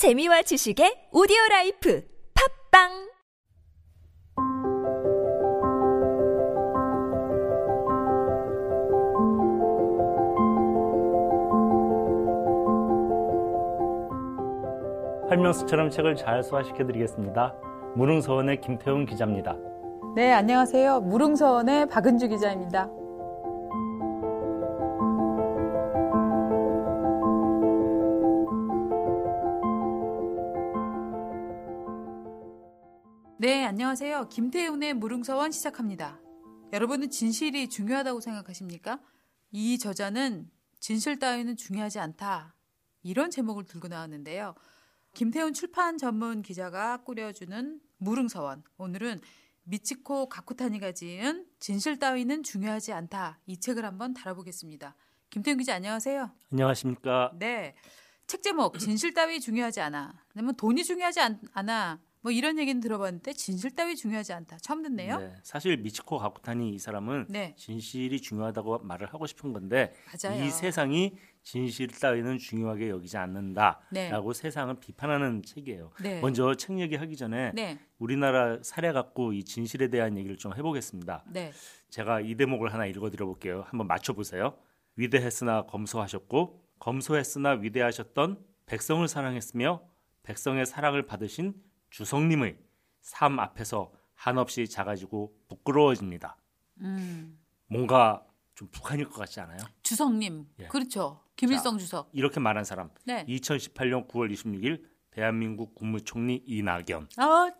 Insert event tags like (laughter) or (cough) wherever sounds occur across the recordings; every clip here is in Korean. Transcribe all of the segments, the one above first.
재미와 지식의 오디오 라이프 팟빵 설명서처럼 책을 잘 소화시켜 드리겠습니다. 무릉서원의 김태훈 기자입니다. 네, 안녕하세요. 무릉서원의 박은주 기자입니다. 네, 안녕하세요. 김태훈의 무릉서원 시작합니다. 여러분은 진실이 중요하다고 생각하십니까? 이 저자는 진실 따위는 중요하지 않다. 이런 제목을 들고 나왔는데요. 김태훈 출판 전문 기자가 꾸려주는 무릉서원. 오늘은 미치코 가쿠타니가 지은 진실 따위는 중요하지 않다. 이 책을 한번 다뤄보겠습니다. 김태훈 기자 안녕하세요. 안녕하십니까? 네. 책 제목 진실 따위 중요하지 않아. 아니면 돈이 중요하지 않, 않아. 뭐 이런 얘기는 들어봤는데 진실 따위 중요하지 않다. 처음 듣네요. 네, 사실 미치코 가쿠타니 이 사람은 네. 진실이 중요하다고 말을 하고 싶은 건데 맞아요. 이 세상이 진실 따위는 중요하게 여기지 않는다라고 네. 세상을 비판하는 책이에요. 네. 먼저 책 얘기하기 전에 네. 우리나라 사례 갖고 이 진실에 대한 얘기를 좀 해보겠습니다. 네. 제가 이 대목을 하나 읽어드려 볼게요. 한번 맞춰보세요. 위대했으나 검소하셨고 검소했으나 위대하셨던 백성을 사랑했으며 백성의 사랑을 받으신 주성님의 삶 앞에서 한없이 작아지고 부끄러워집니다. 음. 뭔가 좀 북한일 것 같지 않아요? 주석님. 예. 그렇죠. 김일성 주석. 이렇게 말한 사람. 네. 2018년 9월 26일 대한민국 국무총리 이낙연. 아,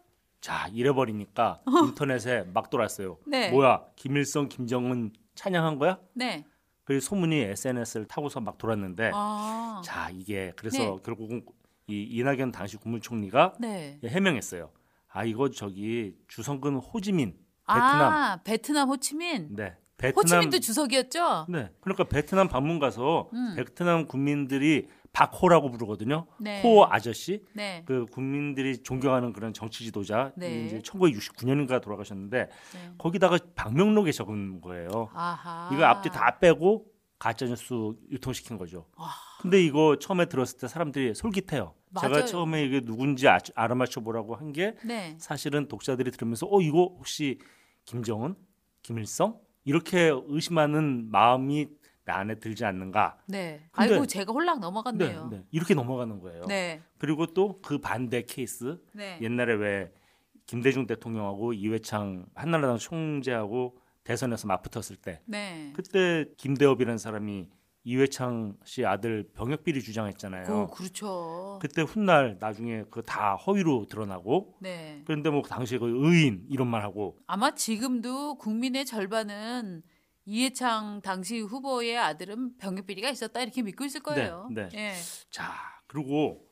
자 잃어버리니까 (laughs) 인터넷에 막 돌았어요. 네. 뭐야 김일성, 김정은 찬양한 거야? 네. 그 소문이 SNS를 타고서 막 돌았는데 아. 자 이게 그래서 네. 결국은 이 이낙연 당시 국무총리가 네. 해명했어요. 아 이거 저기 주성근 호지민 베트남 아, 베트남 호치민. 네 베트남 호치민도 주석이었죠? 네 그러니까 베트남 방문 가서 음. 베트남 국민들이 박호라고 부르거든요. 네. 호 아저씨 네. 그 국민들이 존경하는 그런 정치 지도자 네. 이제 1969년인가 돌아가셨는데 네. 거기다가 방명록에 적은 거예요. 아하. 이거 앞뒤 다 빼고 가짜 뉴스 유통시킨 거죠. 와. 근데 이거 처음에 들었을 때 사람들이 솔깃해요. 맞아요. 제가 처음에 이게 누군지 아, 알아맞혀 보라고 한게 네. 사실은 독자들이 들으면서 어 이거 혹시 김정은, 김일성 이렇게 의심하는 마음이 내 안에 들지 않는가? 네. 근데- 아이고 제가 홀랑 넘어갔네요. 네, 이렇게 넘어가는 거예요. 네. 그리고 또 그 반대 케이스 네. 옛날에 왜 김대중 대통령하고 이회창 한나라당 총재하고 대선에서 맞붙었을 때 네. 그때 김대업이라는 사람이 이회창 씨 아들 병역 비리 주장했잖아요. 그, 그렇죠. 그때 훗날 나중에 그 다 허위로 드러나고 네. 그런데 뭐 당시에 그 의인 이런 말 하고 아마 지금도 국민의 절반은 이해창 당시 후보의 아들은 병역 비리가 있었다 이렇게 믿고 있을 거예요. 네, 예. 자 그리고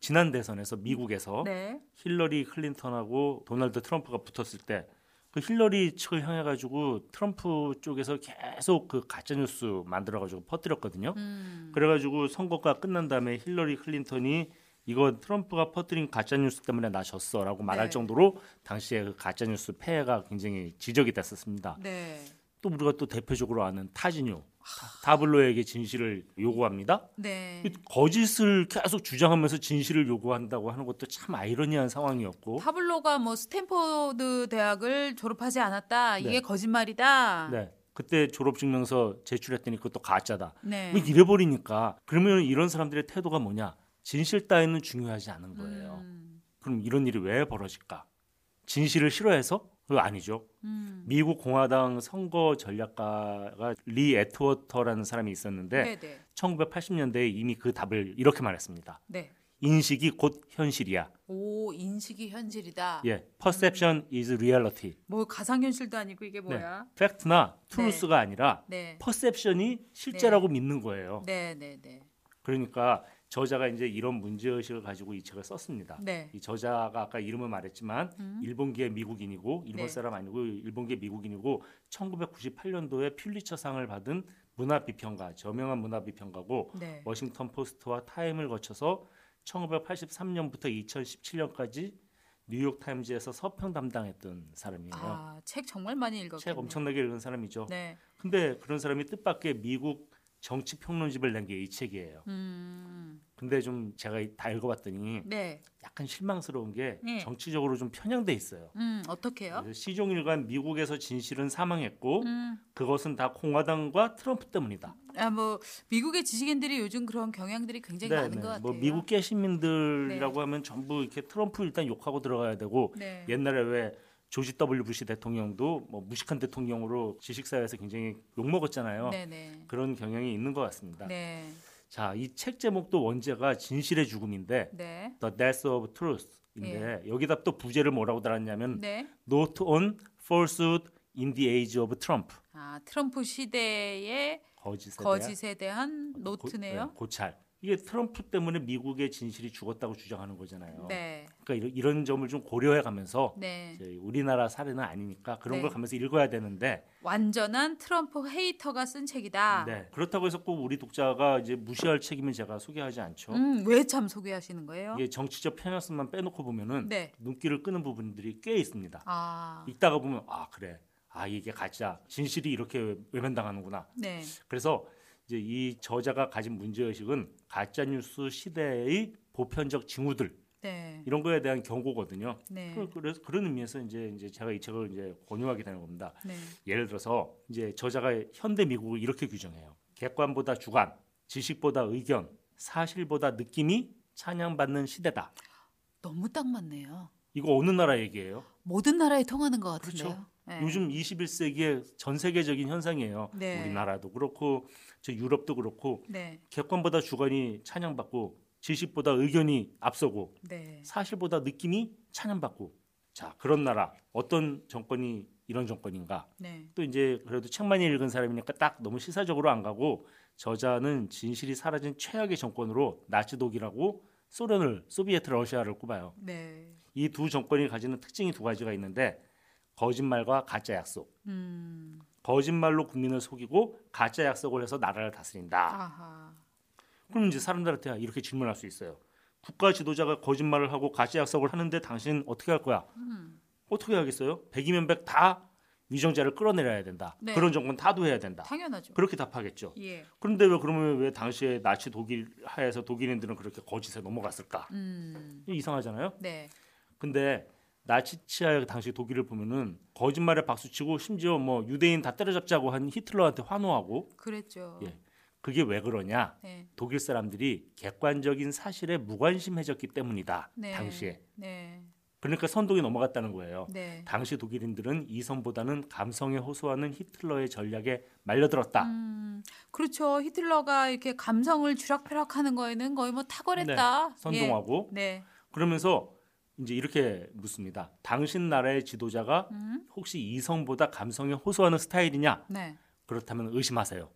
지난 대선에서 미국에서 네. 힐러리 클린턴하고 도널드 트럼프가 붙었을 때 그 힐러리 측을 향해 가지고 트럼프 쪽에서 계속 그 가짜 뉴스 만들어 가지고 퍼뜨렸거든요. 음. 그래 가지고 선거가 끝난 다음에 힐러리 클린턴이 이거 트럼프가 퍼뜨린 가짜 뉴스 때문에 나 졌어라고 말할 네. 정도로 당시에 그 가짜 뉴스 폐해가 굉장히 지적이 됐었습니다. 네. 또 우리가 또 대표적으로 아는 타진요 타- 타블로에게 진실을 요구합니다. 네. 이 거짓을 계속 주장하면서 진실을 요구한다고 하는 것도 참 아이러니한 상황이었고 파블로가 뭐 스탠포드 대학을 졸업하지 않았다. 이게 네. 거짓말이다. 네. 그때 졸업 증명서 제출했더니 그것도 가짜다. 네. 뭐 이래버리니까 그러면 이런 사람들의 태도가 뭐냐? 진실 따위는 중요하지 않은 거예요. 음. 그럼 이런 일이 왜 벌어질까? 진실을 싫어해서? 그거 아니죠. 음. 미국 공화당 선거 전략가가 리 에트워터라는 사람이 있었는데 네, 네. 1980년대에 이미 그 답을 이렇게 말했습니다. 네. 인식이 곧 현실이야. 오, 인식이 현실이다. 예, perception is reality. 뭐 가상 현실도 아니고 이게 뭐야? 팩트나 truth가 아니라 네. perception이 실제라고 믿는 거예요. 네, 네, 네. 그러니까 저자가 이제 이런 문제 의식을 가지고 이 책을 썼습니다. 네. 이 저자가 아까 이름을 말했지만 음. 일본계 미국인이고 일본 네. 사람 아니고 일본계 미국인이고 1998년도에 퓰리처상을 받은 문화 비평가, 저명한 문화 비평가고 네. 워싱턴 포스트와 타임을 거쳐서 1983년부터 2017년까지 뉴욕 타임즈에서 서평 담당했던 사람이에요. 아, 책 정말 많이 읽었겠네요. 책 엄청나게 읽은 사람이죠. 네. 근데 그런 사람이 뜻밖의 미국 정치 평론집을 낸 게 이 책이에요. 음. 근데 좀 제가 다 읽어봤더니 네. 약간 실망스러운 게 네. 정치적으로 좀 편향돼 있어요. 음, 어떻게요? 시종일관 미국에서 진실은 사망했고 음. 그것은 다 공화당과 트럼프 때문이다. 아, 뭐 미국의 지식인들이 요즘 그런 경향들이 굉장히 많은 것 같아요. 뭐 미국 깨시민들이라고 네. 하면 전부 이렇게 트럼프 일단 욕하고 들어가야 되고 네. 옛날에 왜 조지 W 부시 대통령도 뭐 무식한 대통령으로 지식사회에서 굉장히 욕 먹었잖아요. 네, 네. 그런 경향이 있는 것 같습니다. 네. 자, 이 책 제목도 원제가 진실의 죽음인데 네. The Death of Truth인데 여기다 또 부제를 뭐라고 달았냐면 네. Note on Falsehood in the Age of Trump. 아, 트럼프 시대의 거짓에 거짓에 대한 고- 노트네요. 네, 고찰. 이게 트럼프 때문에 미국의 진실이 죽었다고 주장하는 거잖아요. 네. 그러니까 이런, 점을 좀 고려해 가면서 네. 우리나라 사례는 아니니까 그런 네. 걸 가면서 읽어야 되는데 완전한 트럼프 헤이터가 쓴 책이다. 네. 그렇다고 해서 꼭 우리 독자가 이제 무시할 책임은 제가 소개하지 않죠. 음, 왜 참 소개하시는 거예요? 이게 정치적 편향성만 빼놓고 보면은 네. 눈길을 끄는 부분들이 꽤 있습니다. 아. 읽다가 보면 아 그래 아 이게 가짜 진실이 이렇게 외면당하는구나 네. 그래서 이제 이 저자가 가진 문제 의식은 가짜 뉴스 시대의 보편적 징후들 네. 이런 거에 대한 경고거든요. 네. 그- 그래서 그런 의미에서 이제 이제 제가 이 책을 이제 권유하게 되는 겁니다. 네. 예를 들어서 이제 저자가 현대 미국을 이렇게 규정해요. 객관보다 주관, 지식보다 의견, 사실보다 느낌이 찬양받는 시대다. 너무 딱 맞네요. 이거 어느 나라 얘기예요? 모든 나라에 통하는 것 같은데요. 그렇죠. 네. 요즘 21세기의 전 세계적인 현상이에요. 네. 우리나라도 그렇고 저 유럽도 그렇고 네. 객관보다 주관이 찬양받고 지식보다 의견이 앞서고 네. 사실보다 느낌이 찬양받고 자 그런 나라 어떤 정권이 이런 정권인가 네. 또 이제 그래도 책 많이 읽은 사람이니까 딱 너무 시사적으로 안 가고 저자는 진실이 사라진 최악의 정권으로 나치 독일하고 소련을 소비에트 러시아를 꼽아요. 네. 이 두 정권이 가지는 특징이 두 가지가 있는데 거짓말과 가짜 약속. 음. 거짓말로 국민을 속이고 가짜 약속을 해서 나라를 다스린다. 아하. 그럼 이제 사람들한테 이렇게 질문할 수 있어요. 국가 지도자가 거짓말을 하고 가짜 약속을 하는데 당신 어떻게 할 거야? 음. 어떻게 하겠어요? 백이면 백 다 위정자를 끌어내려야 된다. 네. 그런 정권 다도해야 된다. 당연하죠. 그렇게 답하겠죠. 예. 그런데 왜 그러면 왜 당시에 나치 독일 하에서 독일인들은 그렇게 거짓에 넘어갔을까? 음. 이상하잖아요. 네. 근데 나치 치하의 당시 독일을 보면은 거짓말에 박수치고 심지어 뭐 유대인 다 때려잡자고 한 히틀러한테 환호하고 그랬죠. 예. 그게 왜 그러냐? 네. 독일 사람들이 객관적인 사실에 무관심해졌기 때문이다. 네. 당시에. 네. 그러니까 선동이 넘어갔다는 거예요. 네. 당시 독일인들은 이성보다는 감성에 호소하는 히틀러의 전략에 말려들었다. 음, 그렇죠. 히틀러가 이렇게 감성을 쥐락펴락하는 거에는 거의 뭐 탁월했다. 네, 선동하고 예. 네. 그러면서 이제 이렇게 묻습니다. 당신 나라의 지도자가 음, 혹시 이성보다 감성에 호소하는 스타일이냐? 네. 그렇다면 의심하세요.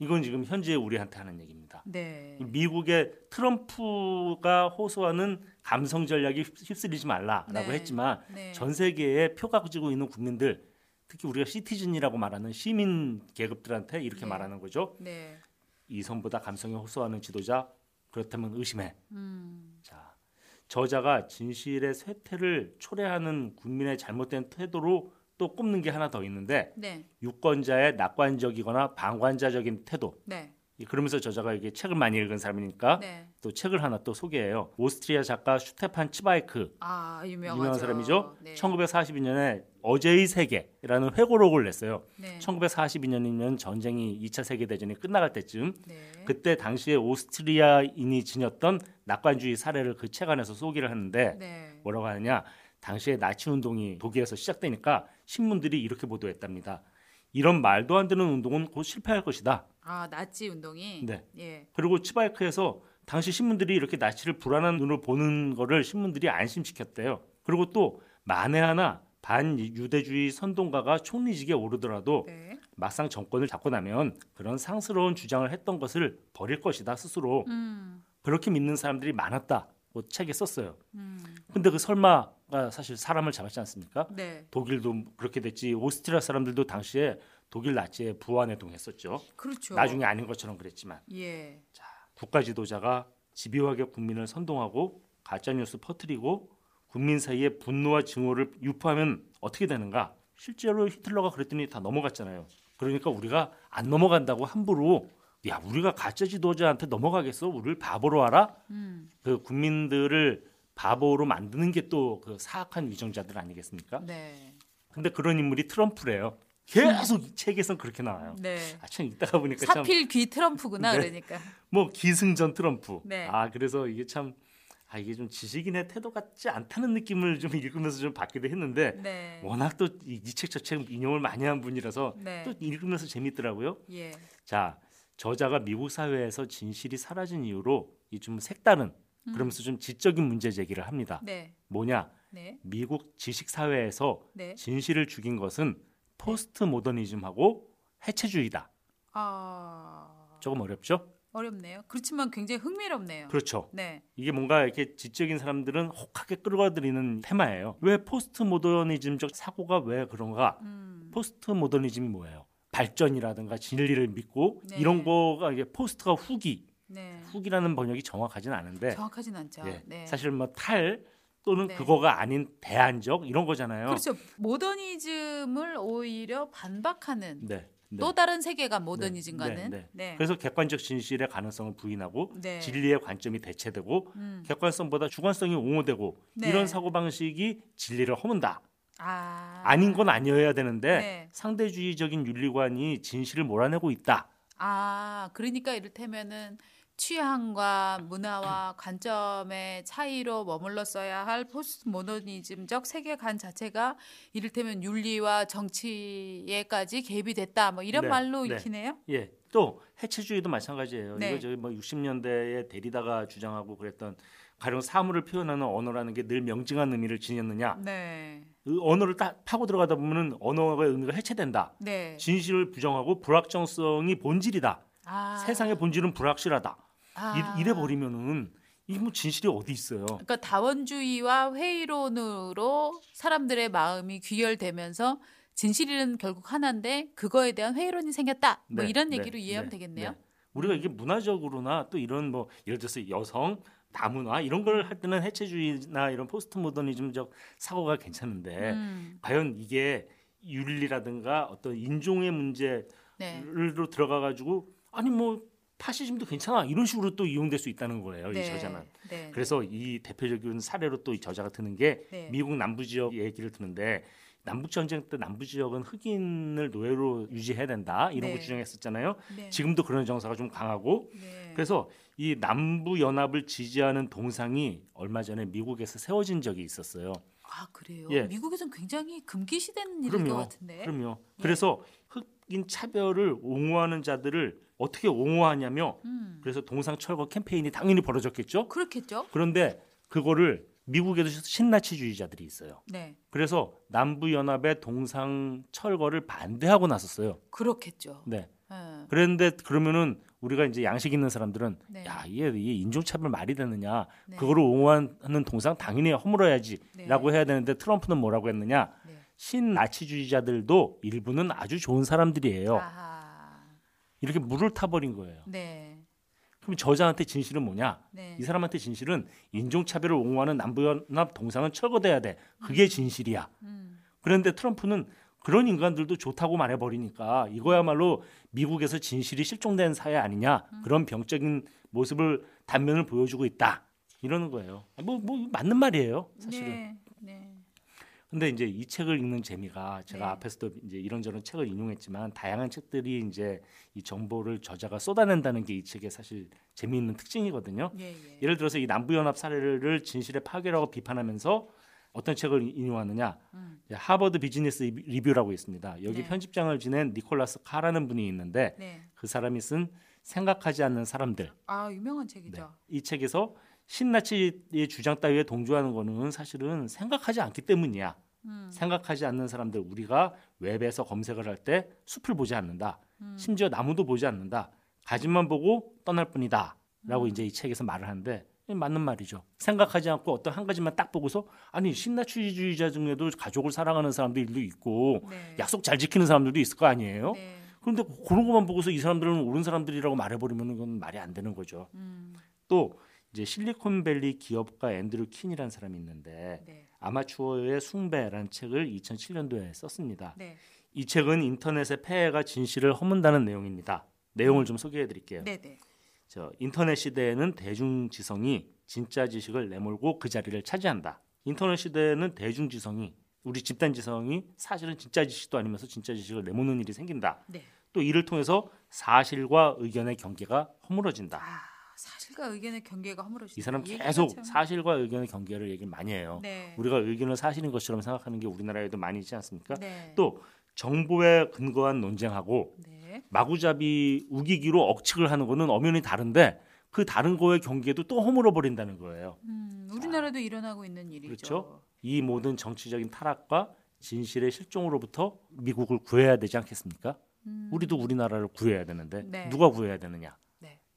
이건 지금 현재 우리한테 하는 얘기입니다. 네. 미국의 트럼프가 호소하는 감성 전략이 휩쓸리지 말라라고 네. 했지만 네. 전 세계에 표 가 지고 있는 국민들 특히 우리가 시티즌이라고 말하는 시민 계급들한테 이렇게 네. 말하는 거죠. 네. 이성보다 감성에 호소하는 지도자 그렇다면 의심해. 음, 자, 저자가 진실의 쇠퇴를 초래하는 국민의 잘못된 태도로 또 꼽는 게 하나 더 있는데 네. 유권자의 낙관적이거나 방관자적인 태도. 네. 그러면서 저자가 이게 책을 많이 읽은 사람이니까 네. 또 책을 하나 또 소개해요. 오스트리아 작가 슈테판 치바이크 아. 유명한 사람이죠. 네. 1942년에 어제의 세계라는 회고록을 냈어요. 네. 1942년이면 전쟁이 2차 세계 대전이 끝나갈 때쯤 네. 그때 당시에 오스트리아인이 지녔던 낙관주의 사례를 그 책 안에서 소개를 하는데 네. 뭐라고 하느냐 당시에 나치 운동이 독일에서 시작되니까 신문들이 이렇게 보도했답니다. 이런 말도 안 되는 운동은 곧 실패할 것이다. 아, 나치 운동이 네. 예. 그리고 치바이크에서 당시 신문들이 이렇게 나치를 불안한 눈으로 보는 거를 신문들이 안심시켰대요. 그리고 또 만에 하나 반유대주의 선동가가 총리직에 오르더라도 네. 막상 정권을 잡고 나면 그런 상스러운 주장을 했던 것을 버릴 것이다 스스로 음. 그렇게 믿는 사람들이 많았다. 뭐 책에 썼어요. 음. 근데 그 설마가 사실 사람을 잡았지 않습니까? 네. 독일도 그렇게 됐지 오스트리아 사람들도 당시에 독일 나치에 부안해동했었죠. 그렇죠. 나중에 아닌 것처럼 그랬지만 예. 국가 지도자가 집요하게 국민을 선동하고 가짜 뉴스 퍼뜨리고 국민 사이에 분노와 증오를 유포하면 어떻게 되는가? 실제로 히틀러가 그랬더니 다 넘어갔잖아요. 그러니까 우리가 안 넘어간다고 함부로 야 우리가 가짜 지도자한테 넘어가겠어? 우리를 바보로 알아? 음. 그 국민들을 바보로 만드는 게 또 그 사악한 위정자들 아니겠습니까? 네. 근데 그런 인물이 트럼프래요. 계속 이 책에선 그렇게 나와요. 네. 아, 참 읽다가 보니까 참 사필 귀 트럼프구나 네. 그러니까. 뭐 기승전 트럼프. 네. 아 그래서 이게 참 아 이게 좀 지식인의 태도 같지 않다는 느낌을 좀 읽으면서 좀 받기도 했는데 네. 워낙 또 이책저책 인용을 많이 한 분이라서 네. 또 읽으면서 재밌더라고요. 예. 자 저자가 미국 사회에서 진실이 사라진 이유로 이 좀 색다른 그러면서 좀 지적인 문제 제기를 합니다. 음. 네. 뭐냐? 네. 미국 지식 사회에서 네. 진실을 죽인 것은 포스트 모더니즘하고 해체주의다. 아. 조금 어렵죠? 어렵네요. 그렇지만 굉장히 흥미롭네요. 그렇죠. 네. 이게 뭔가 이렇게 지적인 사람들은 혹하게 끌어들이는 테마예요. 왜 포스트 모더니즘적 사고가 왜 그런가? 음. 포스트 모더니즘이 뭐예요? 발전이라든가 진리를 믿고 네. 이런 거가 이게 포스트가 후기, 네. 후기라는 번역이 정확하진 않은데 정확하진 않죠. 예, 네. 사실 뭐 탈 또는 네. 그거가 아닌 대안적 이런 거잖아요. 그렇죠. 모더니즘을 오히려 반박하는 네. 네. 또 다른 세계가 모더니즘과는. 네, 네. 그래서 객관적 진실의 가능성을 부인하고 네. 진리의 관점이 대체되고 음. 객관성보다 주관성이 옹호되고 네. 이런 사고 방식이 진리를 허문다. 아. 아닌 건 아니어야 되는데 네. 상대주의적인 윤리관이 진실을 몰아내고 있다. 아, 그러니까 이를테면은 취향과 문화와 관점의 차이로 머물렀어야 할 포스트 모더니즘적 세계관 자체가 이를테면 윤리와 정치에까지 개입이 됐다. 뭐 이런 네, 말로 네. 읽히네요. 예. 또 해체주의도 마찬가지예요. 네. 이거 저기 뭐 60년대에 데리다가 주장하고 그랬던 가령 사물을 표현하는 언어라는 게 늘 명징한 의미를 지녔느냐. 네. 그 언어를 딱 파고 들어가다 보면은 언어의 의미가 해체된다. 네. 진실을 부정하고 불확정성이 본질이다. 아. 세상의 본질은 불확실하다. 아. 이- 이래 버리면은 이게 뭐 진실이 어디 있어요? 그러니까 다원주의와 회의론으로 사람들의 마음이 귀결되면서 진실은 결국 하나인데 그거에 대한 회의론이 생겼다. 뭐 네, 이런 네, 얘기로 이해하면 네, 되겠네요. 네. 우리가 이게 문화적으로나 또 이런 뭐 예를 들어서 여성 다문화 이런 걸 할 때는 해체주의나 이런 포스트 모더니즘적 사고가 괜찮은데 음. 과연 이게 윤리라든가 어떤 인종의 문제로 네. 들어가 가지고 아니 뭐 파시즘도 괜찮아 이런 식으로 또 이용될 수 있다는 거예요 이 저자는 네. 그래서 이 대표적인 사례로 또 이 저자가 드는 게 네. 미국 남부 지역 얘기를 드는데 남북 전쟁 때 남부 지역은 흑인을 노예로 유지해야 된다 이런 네. 거 주장했었잖아요. 네. 지금도 그런 정서가 좀 강하고 네. 그래서 이 남부 연합을 지지하는 동상이 얼마 전에 미국에서 세워진 적이 있었어요. 아 그래요. 예. 미국에서는 굉장히 금기시되는 일일 그럼요. 것 같은데. 그럼요. 예. 그래서 흑인 차별을 옹호하는 자들을 어떻게 옹호하냐며 음. 그래서 동상 철거 캠페인이 당연히 벌어졌겠죠. 그렇겠죠. 그런데 그거를 미국에도 신나치주의자들이 있어요. 네. 그래서 남부 연합의 동상 철거를 반대하고 나섰어요. 그렇겠죠. 네. 예. 그랬는데 그러면은 우리가 이제 양식 있는 사람들은 네. 야 이게, 이게 인종차별 말이 되느냐 네. 그거를 옹호하는 동상 당연히 허물어야지라고 네. 해야 되는데 트럼프는 뭐라고 했느냐 네. 신나치주의자들도 일부는 아주 좋은 사람들이에요 아하. 이렇게 물을 타버린 거예요 네. 그럼 저자한테 진실은 뭐냐 네. 이 사람한테 진실은 인종차별을 옹호하는 남부연합 동상은 철거돼야 돼 그게 진실이야 음. 그런데 트럼프는 그런 인간들도 좋다고 말해버리니까 이거야말로 미국에서 진실이 실종된 사회 아니냐 그런 병적인 모습을 단면을 보여주고 있다 이러는 거예요. 뭐뭐 맞는 말이에요 사실은. 네. 네. 근데 이제 이 책을 읽는 재미가 제가 네. 앞에서도 이제 이런저런 책을 인용했지만 다양한 책들이 이제 이 정보를 저자가 쏟아낸다는 게 이 책의 사실 재미있는 특징이거든요. 예, 예. 예를 들어서 이 남부연합 사례를 진실의 파괴라고 비판하면서 어떤 책을 인용하느냐 음. 예, 하버드 비즈니스 리뷰- 리뷰라고 있습니다. 여기 네. 편집장을 지낸 니콜라스 카라는 분이 있는데 네. 그 사람이 쓴 생각하지 않는 사람들 아, 유명한 책이죠. 이 책에서 신나치의 주장 따위에 동조하는 거는 사실은 생각하지 않기 때문이야. 음. 생각하지 않는 사람들 우리가 웹에서 검색을 할 때 숲을 보지 않는다. 음. 심지어 나무도 보지 않는다. 가지만 보고 떠날 뿐이다. 라고 음. 이제 이 책에서 말을 하는데 맞는 말이죠. 생각하지 않고 어떤 한 가지만 딱 보고서 아니 신나치주의자 중에도 가족을 사랑하는 사람들도 있고 네. 약속 잘 지키는 사람들도 있을 거 아니에요. 네. 그런데 그런 것만 보고서 이 사람들은 옳은 사람들이라고 말해버리면 그건 말이 안 되는 거죠. 음. 또 이제 실리콘밸리 기업가 앤드류 킨이라는 사람이 있는데 네. 아마추어의 숭배라는 책을 2007년도에 썼습니다. 네. 이 책은 인터넷의 폐해가 진실을 허문다는 내용입니다. 내용을 좀 소개해 드릴게요. 네네. 저 인터넷 시대에는 대중 지성이 진짜 지식을 내몰고 그 자리를 차지한다. 인터넷 시대에는 대중 지성이 우리 집단 지성이 사실은 진짜 지식도 아니면서 진짜 지식을 내모는 일이 생긴다. 네. 또 이를 통해서 사실과 의견의 경계가 허물어진다. 아 사실과 의견의 경계가 허물어진다. 이 사람 계속 참- 사실과 의견의 경계를 얘기를 많이 해요. 네. 우리가 의견을 사실인 것처럼 생각하는 게 우리나라에도 많이 있지 않습니까? 네. 또 정보에 근거한 논쟁하고 네. 마구잡이 우기기로 억측을 하는 거는 엄연히 다른데 그 다른 거의 경계도 또 허물어 버린다는 거예요. 음, 우리나라도 일어나고 있는 일이죠. 그렇죠. 이 모든 정치적인 타락과 진실의 실종으로부터 미국을 구해야 되지 않겠습니까? 음, 우리도 우리나라를 구해야 되는데 네. 누가 구해야 되느냐?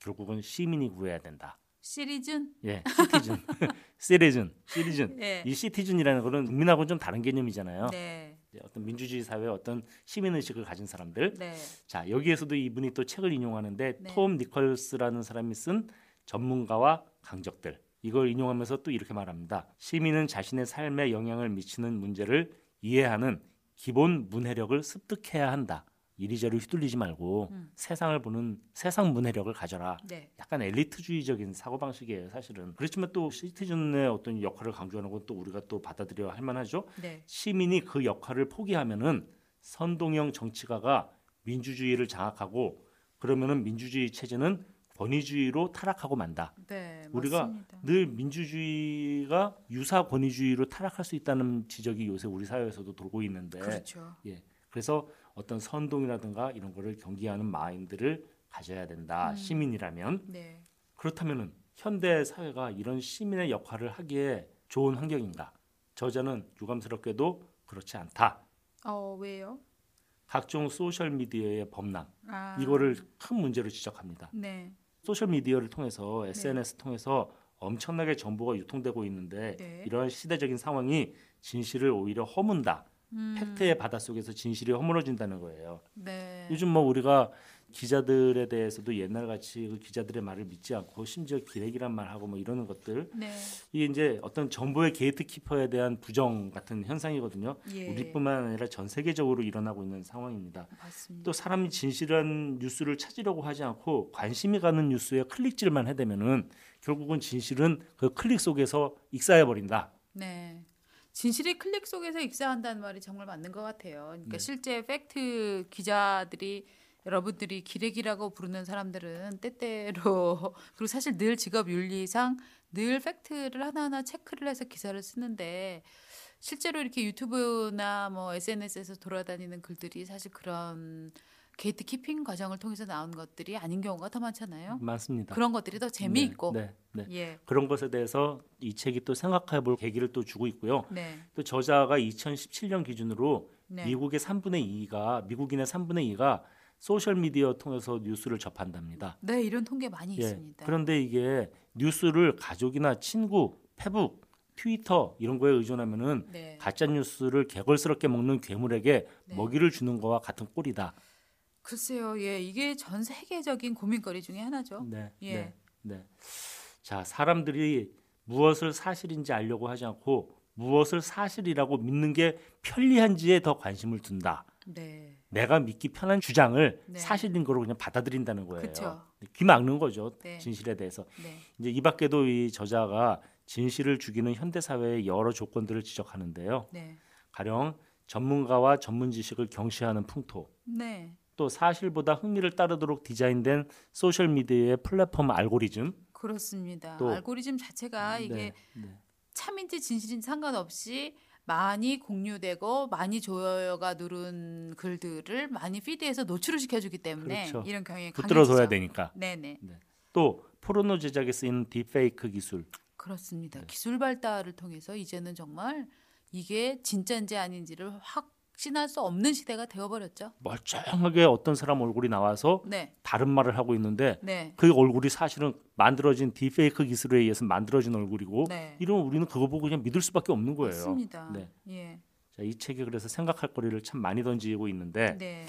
네. 결국은 시민이 구해야 된다. 시리즌. 예, 시티즌, (laughs) 시리즌, 시리즌. 네. 이 시티즌이라는 거는 국민하고는 좀 다른 개념이잖아요. 네. 어떤 민주주의 사회의 어떤 시민 의식을 가진 사람들. 네. 자 여기에서도 이분이 또 책을 인용하는데 네. 톰 니컬스라는 사람이 쓴 전문가와 강적들 이걸 인용하면서 또 이렇게 말합니다. 시민은 자신의 삶에 영향을 미치는 문제를 이해하는 기본 문해력을 습득해야 한다. 이리저리 휘둘리지 말고 음. 세상을 보는 세상 문해력을 가져라. 네. 약간 엘리트주의적인 사고 방식이에요, 사실은. 그렇지만 또 시티즌의 어떤 역할을 강조하는 건 또 우리가 또 받아들여야 할 만하죠. 네. 시민이 그 역할을 포기하면은 선동형 정치가가 민주주의를 장악하고 그러면은 민주주의 체제는 권위주의로 타락하고 만다. 네. 우리가 맞습니다. 늘 민주주의가 유사 권위주의로 타락할 수 있다는 지적이 요새 우리 사회에서도 돌고 있는데 그렇죠. 예. 그래서 어떤 선동이라든가 이런 거를 경계하는 마인드를 가져야 된다. 음. 시민이라면 네. 그렇다면은 현대 사회가 이런 시민의 역할을 하기에 좋은 환경인가? 저자는 유감스럽게도 그렇지 않다. 어 왜요? 각종 소셜 미디어의 범람 아. 이거를 큰 문제로 지적합니다. 네. 소셜 미디어를 통해서 SNS 통해서 엄청나게 정보가 유통되고 있는데 네. 이러한 시대적인 상황이 진실을 오히려 허문다. 음. 팩트의 바닷속에서 진실이 허물어진다는 거예요. 네. 요즘 뭐 우리가 기자들에 대해서도 옛날 같이 그 기자들의 말을 믿지 않고 심지어 기레기란 말하고 뭐 이러는 것들 네. 이게 이제 어떤 정보의 게이트키퍼에 대한 부정 같은 현상이거든요. 예. 우리뿐만 아니라 전 세계적으로 일어나고 있는 상황입니다. 맞습니다. 또 사람이 진실한 뉴스를 찾으려고 하지 않고 관심이 가는 뉴스에 클릭질만 해대면은 결국은 진실은 그 클릭 속에서 익사해 버린다. 네. 진실이 클릭 속에서 익사한다는 말이 정말 맞는 것 같아요. 그러니까 네. 실제 팩트 기자들이 여러분들이 기레기라고 부르는 사람들은 때때로 (laughs) 그리고 사실 늘 직업 윤리상 늘 팩트를 하나하나 체크를 해서 기사를 쓰는데 실제로 이렇게 유튜브나 뭐 SNS에서 돌아다니는 글들이 사실 그런 게이트 키핑 과정을 통해서 나온 것들이 아닌 경우가 더 많잖아요. 많습니다. 그런 것들이 더 재미있고 네, 네, 네. 예. 그런 것에 대해서 이 책이 또 생각해 볼 계기를 또 주고 있고요. 네. 또 저자가 2017년 기준으로 네. 미국의 3분의 2가 미국인의 3분의 2가 소셜 미디어 통해서 뉴스를 접한답니다. 네, 이런 통계 많이 예. 있습니다. 그런데 이게 뉴스를 가족이나 친구, 페북, 트위터 이런 거에 의존하면은 네. 가짜 뉴스를 게걸스럽게 먹는 괴물에게 네. 먹이를 주는 거와 같은 꼴이다. 글쎄요, 예, 이게 전 세계적인 고민거리 중에 하나죠. 네, 예. 네, 네. 자, 사람들이 무엇을 사실인지 알려고 하지 않고 무엇을 사실이라고 믿는 게 편리한지에 더 관심을 둔다. 네, 내가 믿기 편한 주장을 네. 사실인 거로 그냥 받아들인다는 거예요. 그쵸. 귀 막는 거죠. 네. 진실에 대해서. 네, 이제 이 밖에도 이 저자가 진실을 죽이는 현대 사회의 여러 조건들을 지적하는데요. 네, 가령 전문가와 전문 지식을 경시하는 풍토, 네, 또 사실보다 흥미를 따르도록 디자인된 소셜 미디어의 플랫폼 알고리즘, 그렇습니다. 또- 알고리즘 자체가 이게 네, 네. 참인지 진실인지 상관없이 많이 공유되고 많이 좋아요가 누른 글들을 많이 피드에서 노출을 시켜주기 때문에 그렇죠. 이런 경향이 강해지죠. 되니까. 네네, 또 포르노 제작에 쓰이는 딥페이크 기술, 그렇습니다. 네. 기술 발달을 통해서 이제는 정말 이게 진짜인지 아닌지를 확 신할 수 없는 시대가 되어버렸죠. 멀쩡하게 어떤 사람 얼굴이 나와서 네, 다른 말을 하고 있는데 네, 그 얼굴이 사실은 만들어진 딥페이크 기술에 의해서 만들어진 얼굴이고 네. 이러면 우리는 그거 보고 그냥 믿을 수밖에 없는 거예요. 맞습니다. 네. 예, 자, 이 책이 그래서 생각할 거리를 참 많이 던지고 있는데 네,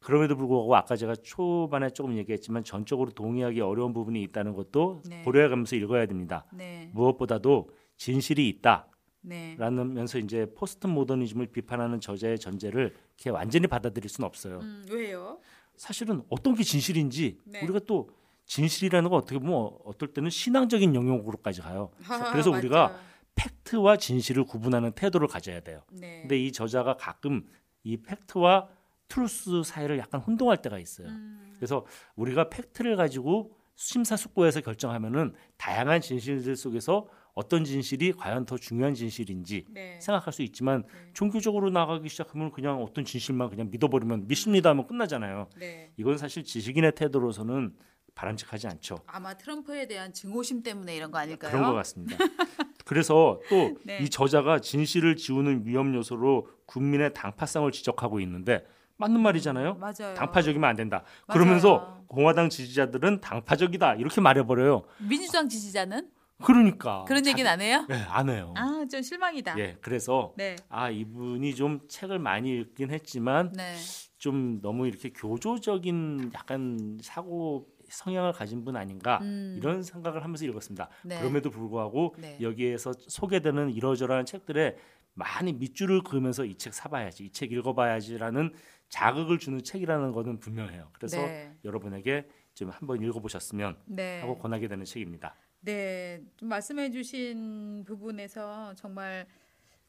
그럼에도 불구하고 아까 제가 초반에 조금 얘기했지만 전적으로 동의하기 어려운 부분이 있다는 것도 네. 고려해가면서 읽어야 됩니다. 네, 무엇보다도 진실이 있다. 네. 라면서 이제 포스트 모더니즘을 비판하는 저자의 전제를 이렇게 완전히 받아들일 수는 없어요. 음, 왜요? 사실은 어떤 게 진실인지 네. 우리가 또 진실이라는 건 어떻게 보면 어떨 때는 신앙적인 영역으로까지 가요. (laughs) 그래서 우리가. 팩트와 진실을 구분하는 태도를 가져야 돼요. 네. 근데 이 저자가 가끔 이 팩트와 truth 사이를 약간 혼동할 때가 있어요. 음, 그래서 우리가 팩트를 가지고 심사숙고해서 결정하면은 다양한 진실들 속에서 어떤 진실이 과연 더 중요한 진실인지 네. 생각할 수 있지만 네. 종교적으로 나가기 시작하면 그냥 어떤 진실만 그냥 믿어버리면 믿습니다 하면 끝나잖아요. 네. 이건 사실 지식인의 태도로서는 바람직하지 않죠. 아마 트럼프에 대한 증오심 때문에 이런 거 아닐까요? 그런 것 같습니다. (laughs) 그래서 또이 네. 저자가 진실을 지우는 위험 요소로 국민의 당파성을 지적하고 있는데 맞는 말이잖아요. 맞아요. 당파적이면 안 된다. 맞아요. 그러면서 공화당 지지자들은 당파적이다 이렇게 말해버려요. 민주당 지지자는 그러니까 그런 자- 얘기는 안 해요? 네, 안 해요. 아, 좀 실망이다. 예, 그래서 네. 아 이분이 좀 책을 많이 읽긴 했지만 네. 좀 너무 이렇게 교조적인 약간 사고 성향을 가진 분 아닌가 음. 이런 생각을 하면서 읽었습니다. 네. 그럼에도 불구하고 네. 여기에서 소개되는 이러저러한 책들에 많이 밑줄을 그으면서 이 책 사봐야지, 이 책 읽어봐야지라는 자극을 주는 책이라는 것은 분명해요. 그래서 네. 여러분에게 좀 한번 읽어보셨으면 네. 하고 권하게 되는 책입니다. 네, 좀 말씀해 주신 부분에서 정말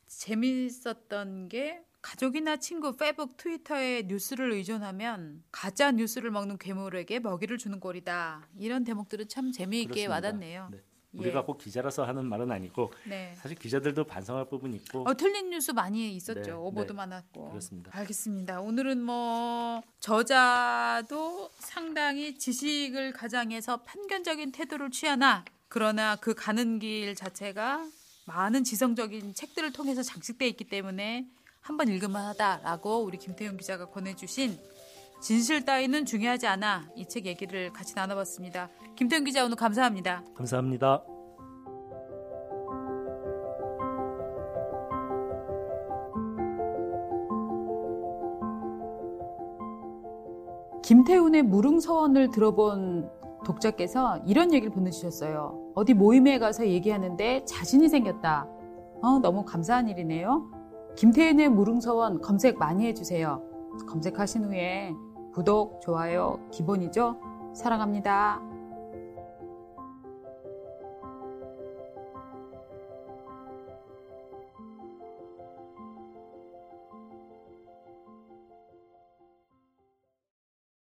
재밌었던 게 가족이나 친구, 페북, 트위터에 뉴스를 의존하면 가짜 뉴스를 먹는 괴물에게 먹이를 주는 꼴이다. 이런 대목들은 참 재미있게 그렇습니다. 와닿네요. 네. 예. 우리가 꼭 기자라서 하는 말은 아니고 네. 사실 기자들도 반성할 부분이 있고 어, 틀린 뉴스 많이 있었죠. 네, 오보도 네. 많았고. 그렇습니다. 알겠습니다. 오늘은 뭐 저자도 상당히 지식을 가장해서 편견적인 태도를 취하나 그러나 그 가는 길 자체가 많은 지성적인 책들을 통해서 장식돼 있기 때문에 한번 읽을만 하다라고 우리 김태훈 기자가 권해주신 진실 따위는 중요하지 않아 이 책 얘기를 같이 나눠봤습니다. 김태훈 기자 오늘 감사합니다. 감사합니다. 김태훈의 무릉서원을 들어본 독자께서 이런 얘기를 보내주셨어요. 어디 모임에 가서 얘기하는데 자신이 생겼다. 어, 너무 감사한 일이네요. 김태훈의 무릉서원 검색 많이 해주세요. 검색하신 후에 구독, 좋아요, 기본이죠? 사랑합니다.